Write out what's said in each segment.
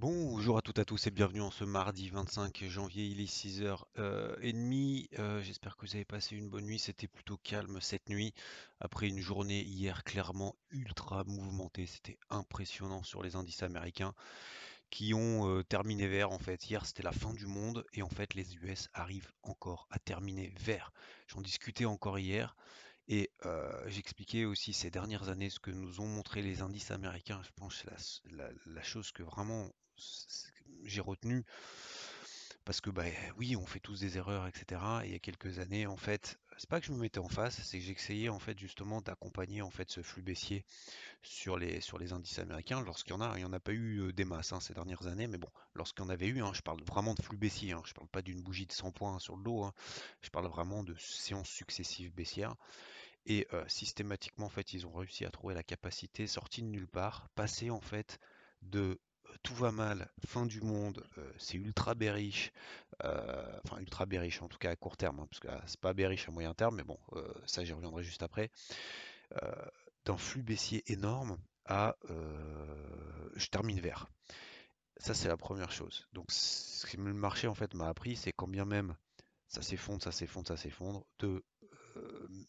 Bonjour à toutes et à tous et bienvenue en ce mardi 25 janvier, il est 6h30. Euh, J'espère que vous avez passé une bonne nuit, c'était plutôt calme cette nuit. Après une journée hier clairement ultra mouvementée, c'était impressionnant sur les indices américains qui ont euh, terminé vert en fait. Hier c'était la fin du monde et en fait les US arrivent encore à terminer vert. J'en discutais encore hier et euh, j'expliquais aussi ces dernières années ce que nous ont montré les indices américains. Je pense que la, chose que vraiment j'ai retenue parce que bah oui, on fait tous des erreurs, etc. Et il y a quelques années, en fait, c'est pas que je me mettais en face, c'est que j'essayais en fait justement d'accompagner en fait ce flux baissier sur les, sur les indices américains, lorsqu'il y en a, il n'y en a pas eu euh, des masses hein, ces dernières années, mais bon, lorsqu'il y en avait eu, hein, je parle vraiment de flux baissier, hein, je parle pas d'une bougie de 100 points sur le dos, je parle vraiment de séances successives baissières, et euh, systématiquement, en fait, ils ont réussi à trouver la capacité, sortie de nulle part, passer en fait de tout va mal, fin du monde, euh, c'est ultra bearish, euh, enfin ultra bearish en tout cas à court terme, hein, parce que ah, c'est pas bearish à moyen terme, mais bon, euh, ça j'y reviendrai juste après euh, d'un flux baissier énorme à euh, je termine vert. Ça, c'est la première chose. Donc, ce que le marché en fait m'a appris, c'est quand bien même ça s'effondre, ça s'effondre, ça s'effondre, de euh,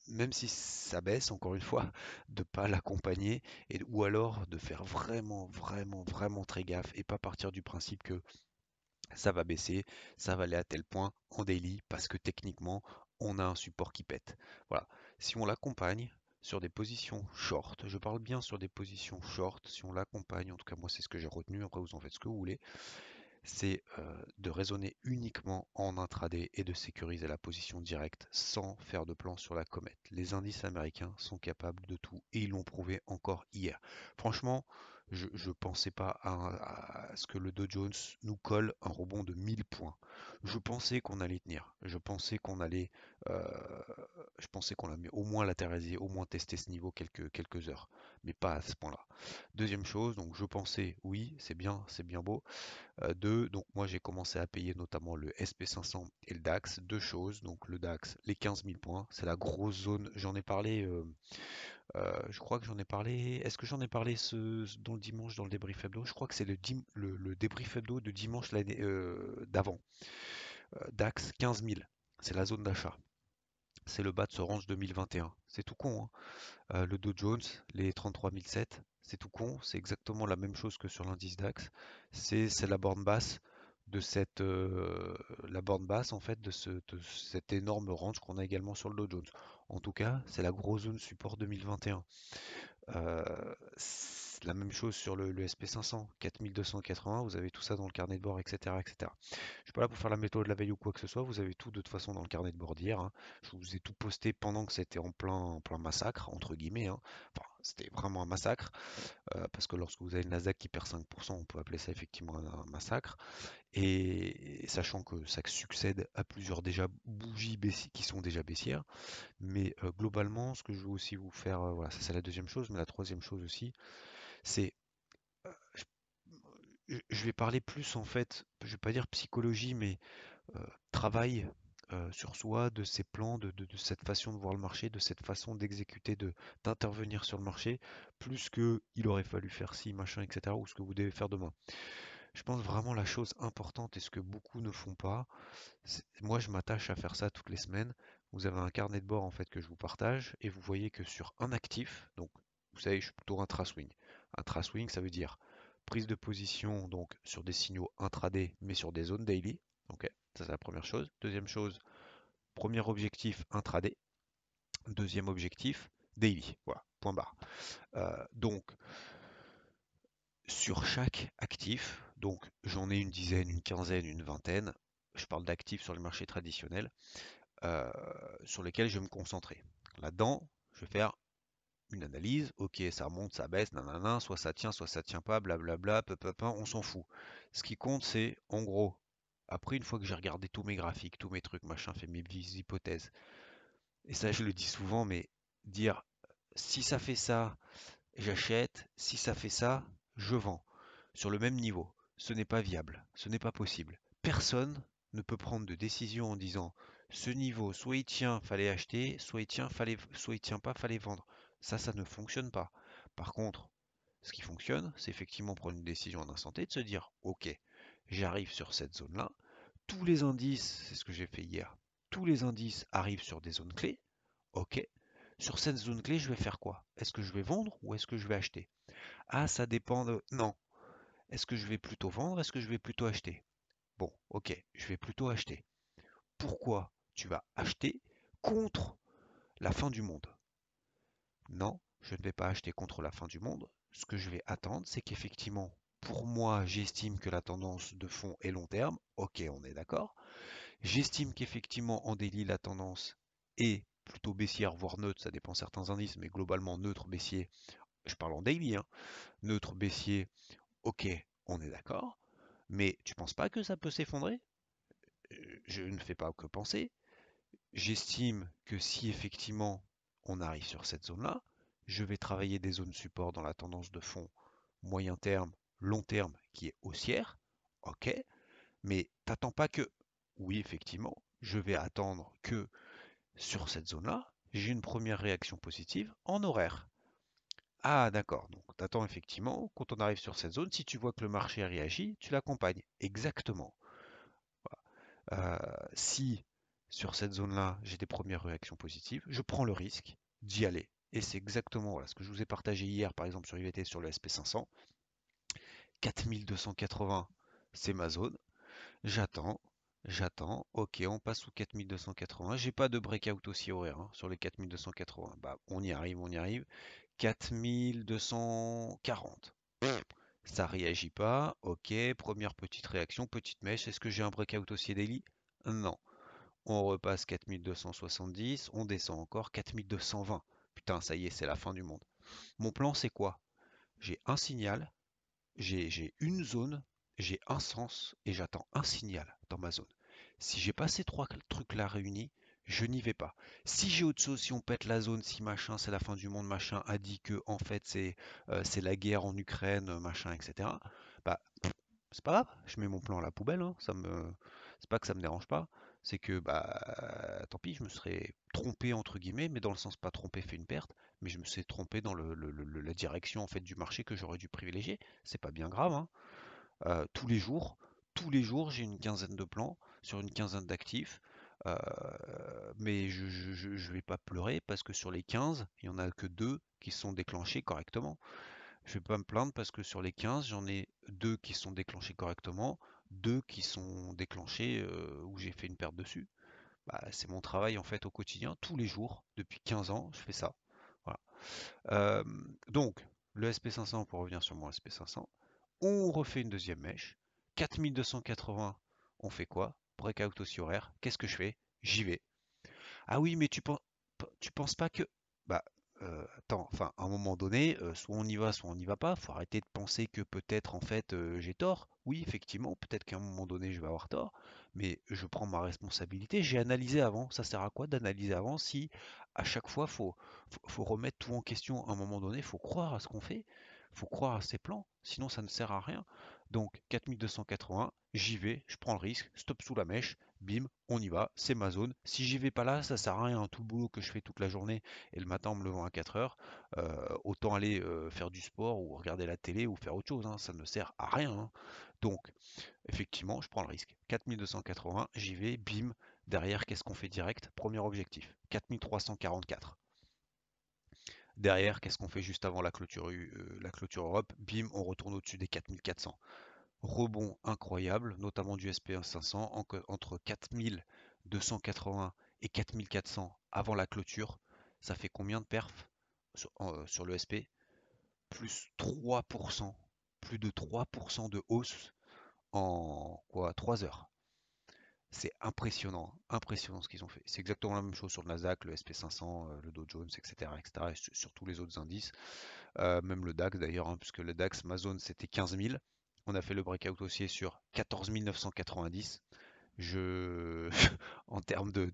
même si ça baisse, encore une fois, de pas l'accompagner ou alors de faire vraiment, vraiment, vraiment très gaffe et pas partir du principe que ça va baisser, ça va aller à tel point en daily parce que techniquement on a un support qui pète. Voilà. Si on l'accompagne sur des positions short, je parle bien sur des positions short, si on l'accompagne, en tout cas moi c'est ce que j'ai retenu, après vous en faites ce que vous voulez, c'est de raisonner uniquement en intraday et de sécuriser la position directe sans faire de plan sur la comète. Les indices américains sont capables de tout et ils l'ont prouvé encore hier. Franchement, je ne pensais pas à, ce que le Dow Jones nous colle un rebond de 1000 points. Je pensais qu'on allait tenir. Je pensais qu'on allait, je pensais qu'on allait au moins latéraliser, au moins tester ce niveau quelques, quelques heures, mais pas à ce point-là. Deuxième chose, donc je pensais, oui, c'est bien, c'est bien beau, euh, deux, donc moi j'ai commencé à payer notamment le SP500 et le DAX. Deux choses, donc le DAX, les 15 000 points, c'est la grosse zone. J'en ai parlé, euh, euh, je crois que j'en ai parlé. Est-ce que j'en ai parlé ce, dans le dimanche dans le débrief hebdo? Je crois que c'est le, le, le débrief de dimanche euh, d'avant. Euh, DAX 15 000, c'est la zone d'achat. C'est le bas de ce range 2021. C'est tout con, hein. Euh, le Dow Jones, les 33 007, c'est tout con, c'est exactement la même chose que sur l'indice DAX. C'est la borne basse de cette euh, la borne basse en fait de, ce, de cet énorme range qu'on a également sur le Dow Jones. En tout cas, c'est la grosse zone support 2021. Euh, la même chose sur le, le SP500, 4280, vous avez tout ça dans le carnet de bord, etc., etc. Je suis pas là pour faire la méthode de la veille ou quoi que ce soit, vous avez tout de toute façon dans le carnet de bord d'hier. hein. Je vous ai tout posté pendant que c'était en plein, plein massacre, entre guillemets. hein. C'était vraiment un massacre, euh, parce que lorsque vous avez une Nasdaq qui perd 5%, on peut appeler ça effectivement un, massacre. Et, et sachant que ça succède à plusieurs déjà bougies baissières qui sont déjà baissières. Mais euh, globalement, ce que je veux aussi vous faire, euh, voilà, ça c'est la deuxième chose, mais la troisième chose aussi, c'est, euh, je, vais parler plus en fait, je vais pas dire psychologie, mais euh, travail euh, sur soi, de ses plans, de, cette façon de voir le marché, de cette façon d'exécuter, de d'intervenir sur le marché, plus que il aurait fallu faire ci, machin, etc., ou ce que vous devez faire demain. Je pense vraiment la chose importante et ce que beaucoup ne font pas, moi je m'attache à faire ça toutes les semaines. Vous avez un carnet de bord en fait que je vous partage et vous voyez que sur un actif, donc vous savez, je suis plutôt intra-swing. Intra-swing, ça veut dire prise de position donc sur des signaux intraday mais sur des zones daily. Ok, ça c'est la première chose. Deuxième chose, premier objectif intraday. Deuxième objectif daily. Voilà, point barre. Euh, donc sur chaque actif, donc j'en ai une dizaine, une quinzaine, une vingtaine. Je parle d'actifs sur le marché traditionnel euh, sur lesquels je vais me concentrer. Là-dedans, je vais faire une analyse, ok, ça monte, ça baisse, nanana, soit ça tient, soit ça tient pas, blablabla, on s'en fout. Ce qui compte, c'est, en gros, après, une fois que j'ai regardé tous mes graphiques, tous mes trucs, machin, fait mes hypothèses, et ça, je le dis souvent, mais dire, si ça fait ça, j'achète, si ça fait ça, je vends, sur le même niveau. Ce n'est pas viable, ce n'est pas possible. Personne ne peut prendre de décision en disant, ce niveau, soit il tient, fallait acheter, soit il tient, fallait, soit il tient pas, fallait vendre. Ça, ça ne fonctionne pas. Par contre, ce qui fonctionne, c'est effectivement prendre une décision en instant de se dire, ok, j'arrive sur cette zone-là. Tous les indices, c'est ce que j'ai fait hier, tous les indices arrivent sur des zones clés. Ok, sur cette zone clé, je vais faire quoi? Est-ce que je vais vendre ou est-ce que je vais acheter? Ah, ça dépend de... Non. Est-ce que je vais plutôt vendre Est-ce que je vais plutôt acheter? Bon, ok, je vais plutôt acheter. Pourquoi tu vas acheter contre la fin du monde? Non, je ne vais pas acheter contre la fin du monde. Ce que je vais attendre, c'est qu'effectivement, pour moi, j'estime que la tendance de fond est long terme. Ok, on est d'accord. J'estime qu'effectivement, en délit, la tendance est plutôt baissière, voire neutre. Ça dépend certains indices, mais globalement neutre, baissier. Je parle en daily. Hein. Neutre, baissier. Ok, on est d'accord. Mais tu penses pas que ça peut s'effondrer? Je ne fais pas que penser. J'estime que si effectivement on arrive sur cette zone-là, je vais travailler des zones support dans la tendance de fond moyen terme, long terme qui est haussière. Ok, mais t'attends pas que, oui effectivement, je vais attendre que sur cette zone-là, j'ai une première réaction positive en horaire. Ah d'accord, donc t'attends effectivement, quand on arrive sur cette zone, si tu vois que le marché réagit, tu l'accompagnes. Exactement. Euh, si sur cette zone-là, j'ai des premières réactions positives, je prends le risque d'y aller. Et c'est exactement ce que je vous ai partagé hier, par exemple sur IVT sur le SP500. 4280, c'est ma zone. J'attends, j'attends. Ok, on passe sous 4280. J'ai pas de breakout aussi horaire hein, sur les 4280. Bah, on y arrive, on y arrive. 4240. Ça réagit pas. Ok, première petite réaction, petite mèche. Est-ce que j'ai un breakout aussi daily? Non on repasse 4270, on descend encore 4220. Putain, ça y est, c'est la fin du monde. Mon plan, c'est quoi? J'ai un signal, j'ai une zone, j'ai un sens et j'attends un signal dans ma zone. Si j'ai pas ces trois trucs là réunis, je n'y vais pas. Si j'ai autre chose, si on pète la zone, si machin, c'est la fin du monde, machin a dit que en fait c'est euh, la guerre en Ukraine, machin, etc. C'est pas grave, je mets mon plan à la poubelle, hein. ça c'est pas que ça me dérange pas, c'est que bah tant pis, je me serais trompé entre guillemets, mais dans le sens pas trompé fait une perte, mais je me suis trompé dans le, la direction en fait du marché que j'aurais dû privilégier. C'est pas bien grave. Hein. Euh, tous les jours, tous les jours, j'ai une quinzaine de plans sur une quinzaine d'actifs. Euh, mais je, je, vais pas pleurer parce que sur les 15, il y en a que deux qui sont déclenchés correctement. Je vais pas me plaindre parce que sur les 15, j'en ai deux qui sont déclenchés correctement deux qui sont déclenchés où j'ai fait une perte dessus. Bah, c'est mon travail en fait au quotidien, tous les jours, depuis 15 ans, je fais ça. Euh, donc, le SP500, pour revenir sur mon SP500, on refait une deuxième mèche. 4280, on fait quoi? Breakout aussi horaire. Qu'est-ce que je fais? J'y vais. Ah oui, mais tu, penses, tu penses pas que... Bah, euh, attends, enfin, à un moment donné, soit on y va, soit on n'y va pas. Faut arrêter de penser que peut-être en fait j'ai tort. Oui, effectivement, peut-être qu'à un moment donné, je vais avoir tort, mais je prends ma responsabilité. J'ai analysé avant. Ça sert à quoi d'analyser avant si à chaque fois, faut, faut, remettre tout en question? À un moment donné, faut croire à ce qu'on fait, faut croire à ses plans, sinon ça ne sert à rien. Donc 4280, j'y vais, je prends le risque, stop sous la mèche, bim, on y va, c'est ma zone. Si j'y vais pas là, ça sert à rien. Tout le boulot que je fais toute la journée et le matin en me levant à 4 heures, euh, autant aller euh, faire du sport ou regarder la télé ou faire autre chose. Hein. ça ne sert à rien. Hein. Donc, effectivement, je prends le risque. 4280, j'y vais, bim. Derrière, qu'est-ce qu'on fait direct? Premier objectif, 4344. Derrière, qu'est-ce qu'on fait juste avant la clôture, euh, la clôture Europe? Bim, on retourne au-dessus des 4400. Rebond incroyable, notamment du SP1 500, entre 4280 et 4400 avant la clôture. Ça fait combien de perfs sur, euh, le SP Plus 3%, plus de 3% de hausse en quoi? 3 heures. C'est impressionnant, impressionnant ce qu'ils ont fait. C'est exactement la même chose sur le Nasdaq, le SP500, euh, le Dow Jones, etc., etc., et sur tous les autres indices. Euh, même le DAX d'ailleurs, hein, puisque le DAX, ma zone, c'était 15 000. On a fait le breakout haussier sur 14 990. Je, en termes de,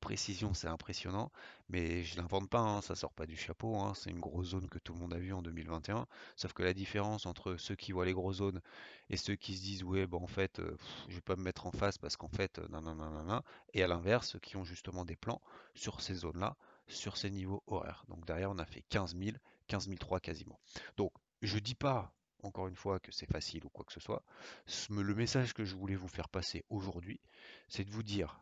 précision, c'est impressionnant, mais je l'invente pas, hein, ça sort pas du chapeau, hein, c'est une grosse zone que tout le monde a vue en 2021. Sauf que la différence entre ceux qui voient les grosses zones et ceux qui se disent ouais, bon en fait, euh, je vais pas me mettre en face parce qu'en fait, non, non, non, et à l'inverse, ceux qui ont justement des plans sur ces zones-là, sur ces niveaux horaires. Donc derrière, on a fait 15 000, 15 003 quasiment. Donc je dis pas encore une fois que c'est facile ou quoi que ce soit. Le message que je voulais vous faire passer aujourd'hui, c'est de vous dire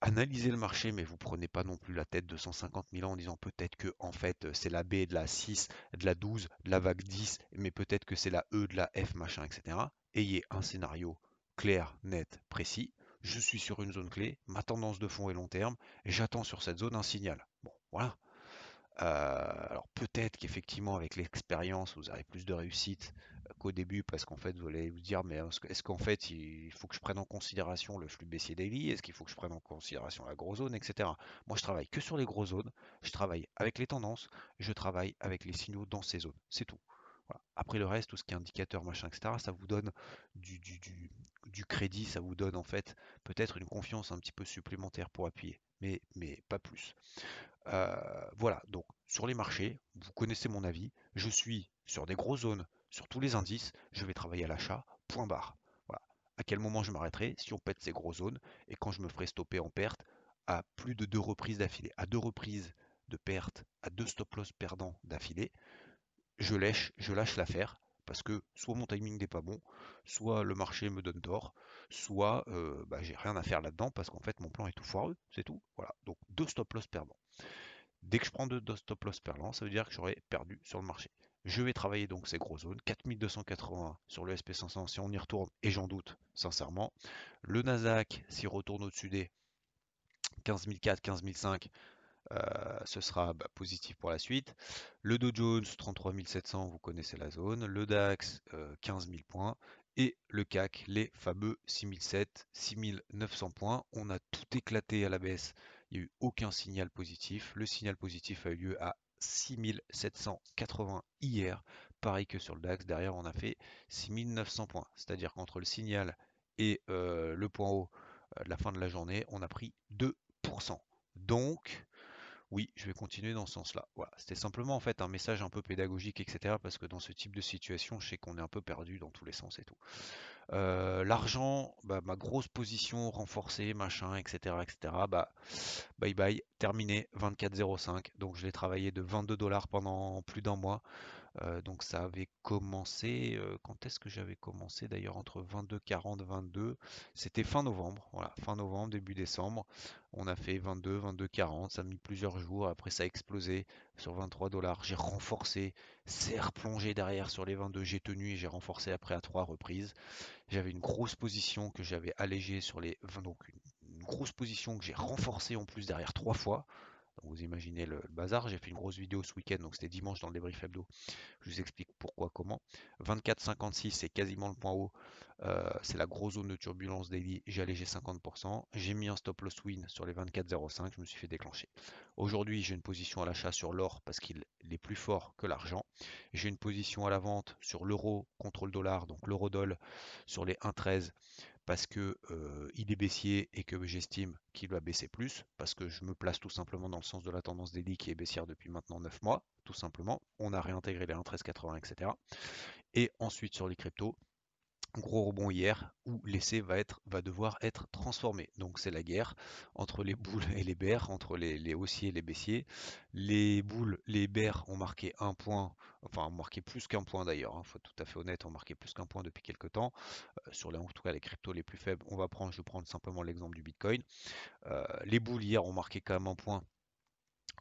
analysez le marché, mais vous prenez pas non plus la tête de 150 000 ans en disant peut-être que en fait c'est la B de la 6, de la 12, de la vague 10, mais peut-être que c'est la E de la F, machin, etc. Ayez un scénario clair, net, précis. Je suis sur une zone clé, ma tendance de fond est long terme, j'attends sur cette zone un signal. Bon, voilà. Euh, alors peut-être qu'effectivement avec l'expérience vous aurez plus de réussite euh, qu'au début parce qu'en fait vous allez vous dire mais est-ce qu'en fait il faut que je prenne en considération le flux baissier daily? Est-ce qu'il faut que je prenne en considération la grosse zone, etc. Moi je travaille que sur les grosses zones, je travaille avec les tendances, je travaille avec les signaux dans ces zones, c'est tout. Après le reste, tout ce qui est indicateur, machin, etc., ça vous donne du, du crédit, ça vous donne en fait peut-être une confiance un petit peu supplémentaire pour appuyer, mais, pas plus. Euh, voilà, donc sur les marchés, vous connaissez mon avis, je suis sur des grosses zones, sur tous les indices, je vais travailler à l'achat, point barre. Voilà. À quel moment je m'arrêterai si on pète ces grosses zones et quand je me ferai stopper en perte à plus de deux reprises d'affilée, à deux reprises de perte, à deux stop loss perdants d'affilée, je lâche, je lâche l'affaire parce que soit mon timing n'est pas bon, soit le marché me donne tort, soit euh, bah, j'ai rien à faire là-dedans parce qu'en fait mon plan est tout foireux, c'est tout. Voilà, donc deux stop loss perdants. Dès que je prends deux stop loss perdants, ça veut dire que j'aurai perdu sur le marché. Je vais travailler donc ces grosses zones, 4280 sur le SP500 si on y retourne, et j'en doute sincèrement. Le Nasdaq, s'il retourne au-dessus des 15004, 15005, euh, ce sera bah, positif pour la suite. Le Dow Jones, 33 700, vous connaissez la zone. Le DAX, 15 000 points. Et le CAC, les fameux 6007, 6900 points. On a tout éclaté à la baisse il n'y a eu aucun signal positif. Le signal positif a eu lieu à 6780 hier. Pareil que sur le DAX, derrière on a fait 6900 points. C'est-à-dire qu'entre le signal et euh, le point haut euh, de la fin de la journée, on a pris 2%. Donc, oui, je vais continuer dans ce sens-là. Voilà, c'était simplement en fait un message un peu pédagogique, etc. Parce que dans ce type de situation, je sais qu'on est un peu perdu dans tous les sens et tout. Euh, l'argent, bah, ma grosse position renforcée, machin, etc., etc. Bah, bye bye, terminé, 24,05. Donc je l'ai travaillé de 22 dollars pendant plus d'un mois. Euh, donc ça avait commencé, euh, quand est-ce que j'avais commencé? D'ailleurs entre 22, 40, 22 C'était fin novembre, voilà, fin novembre, début décembre. On a fait 22, 22, 40, ça a mis plusieurs jours, après ça a explosé sur 23 dollars. J'ai renforcé, c'est replongé derrière sur les 22, j'ai tenu et j'ai renforcé après à trois reprises. J'avais une grosse position que j'avais allégée sur les 20, donc une grosse position que j'ai renforcée en plus derrière trois fois vous imaginez le, bazar. J'ai fait une grosse vidéo ce week-end, donc c'était dimanche dans le débrief hebdo. Je vous explique pourquoi, comment. 24,56, c'est quasiment le point haut. Euh, c'est la grosse zone de turbulence daily. J'ai allégé 50%. J'ai mis un stop loss win sur les 24,05. Je me suis fait déclencher. Aujourd'hui, j'ai une position à l'achat sur l'or parce qu'il est plus fort que l'argent. J'ai une position à la vente sur l'euro contre le dollar, donc l'euro-doll sur les 1,13 parce que il est baissier et que j'estime qu'il va baisser plus, parce que je me place tout simplement dans le sens de la tendance daily qui est baissière depuis maintenant 9 mois, tout simplement. On a réintégré les 1,1380, etc. Et ensuite sur les cryptos, gros rebond hier où l'essai va, devoir être transformé. Donc c'est la guerre entre les boules et les bears, entre les, haussiers et les baissiers. Les boules, les bears ont marqué un point, enfin ont marqué plus qu'un point d'ailleurs, il hein, faut être tout à fait honnête, ont marqué plus qu'un point depuis quelques temps. Euh, sur les, en tout les cryptos les plus faibles, on va prendre, je vais prendre simplement l'exemple du Bitcoin. Euh, les boules hier ont marqué quand même un point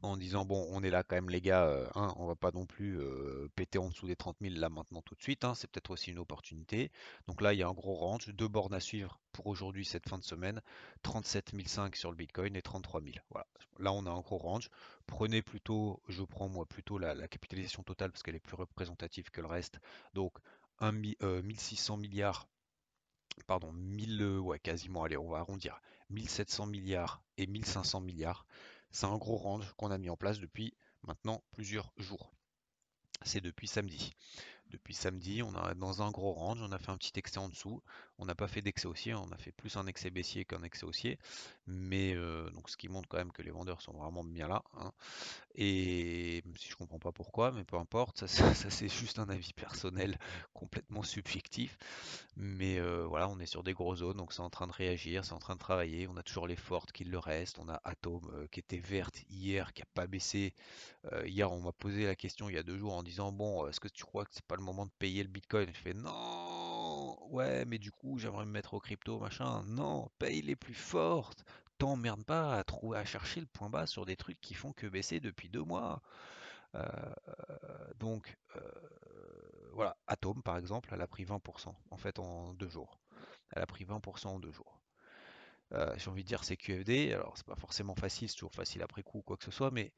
en disant bon on est là quand même les gars, euh, hein, on va pas non plus euh, péter en dessous des 30 000 là maintenant tout de suite, hein, c'est peut-être aussi une opportunité. Donc là il y a un gros range, deux bornes à suivre pour aujourd'hui cette fin de semaine, 37 500 sur le Bitcoin et 33 000. Voilà, là on a un gros range. Prenez plutôt, je prends moi plutôt la, capitalisation totale parce qu'elle est plus représentative que le reste. Donc 1, 1600 euh, milliards pardon, 1000, ouais, quasiment, allez, on va arrondir, 1700 milliards et 1500 milliards. C'est un gros range qu'on a mis en place depuis maintenant plusieurs jours. C'est depuis samedi. Depuis samedi, on est dans un gros range, on a fait un petit excès en dessous. On n'a pas fait d'excès haussier, on a fait plus un excès baissier qu'un excès haussier. Mais euh, donc ce qui montre quand même que les vendeurs sont vraiment bien là. Hein. Et si je comprends pas pourquoi, mais peu importe, ça, c'est juste un avis personnel complètement subjectif. Mais euh, voilà, on est sur des gros zones, donc c'est en train de réagir, c'est en train de travailler. On a toujours les fortes qui le restent. On a Atom euh, qui était verte hier, qui n'a pas baissé. hier, on m'a posé la question il y a deux jours en disant bon, est-ce que tu crois que c'est pas le moment de payer le Bitcoin. Je fais non, ouais, mais du coup, j'aimerais me mettre au crypto, machin. Non, paye les plus fortes. T'emmerdes pas à, trouver, à chercher le point bas sur des trucs qui font que baisser depuis deux mois. Euh, donc, euh, voilà, Atom par exemple, elle a pris 20% en fait en deux jours. Elle a pris 20% en deux jours. Euh, j'ai envie de dire c'est QFD, alors c'est pas forcément facile, c'est toujours facile après coup ou quoi que ce soit, mais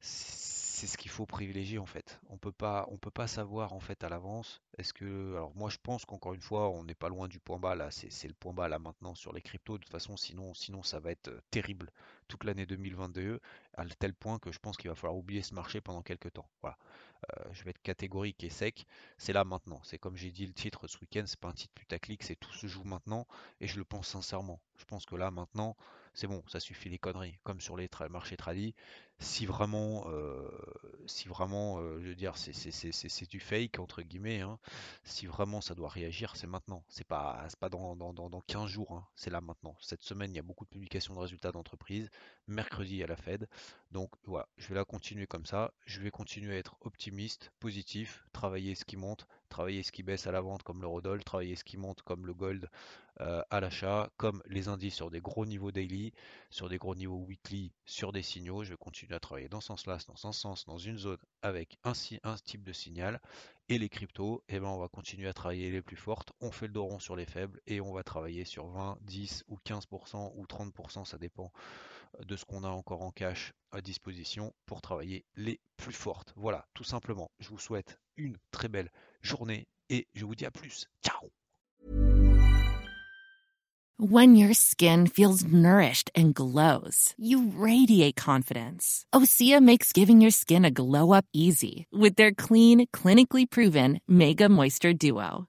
c'est ce qu'il faut privilégier en fait. On peut pas, on peut pas savoir en fait à l'avance. Est-ce que, alors moi je pense qu'encore une fois, on n'est pas loin du point bas là. C'est le point bas là maintenant sur les cryptos. De toute façon, sinon, sinon ça va être euh, terrible toute l'année 2022 à tel point que je pense qu'il va falloir oublier ce marché pendant quelques temps. Voilà. Euh, je vais être catégorique et sec. C'est là maintenant. C'est comme j'ai dit le titre ce week-end. C'est pas un titre putaclic. C'est tout se joue maintenant et je le pense sincèrement. Je pense que là maintenant c'est bon, ça suffit les conneries. Comme sur les marchés tradis, si vraiment, euh, si vraiment, euh, je veux dire, c'est du fake entre guillemets. Hein, si vraiment ça doit réagir, c'est maintenant. C'est pas, pas dans, dans, dans, 15 jours. Hein, c'est là maintenant. Cette semaine, il y a beaucoup de publications de résultats d'entreprise. Mercredi, à la Fed. Donc voilà, je vais la continuer comme ça. Je vais continuer à être optimiste, positif, travailler ce qui monte, travailler ce qui baisse à la vente comme l'eurodoll, travailler ce qui monte comme le gold euh, à l'achat, comme les indices sur des gros niveaux daily, sur des gros niveaux weekly, sur des signaux. Je vais continuer à travailler dans ce sens-là, dans ce sens, dans une zone avec un, type de signal. Et les cryptos, eh ben, on va continuer à travailler les plus fortes. On fait le dos rond sur les faibles et on va travailler sur 20, 10 ou 15% ou 30%, ça dépend de ce qu'on a encore en cash à disposition pour travailler les plus fortes. Voilà, tout simplement. Je vous souhaite une très belle journée et je vous dis à plus. Ciao When your skin feels nourished and glows, you radiate confidence. Osea makes giving your skin a glow up easy with their clean, clinically proven Mega Moisture Duo.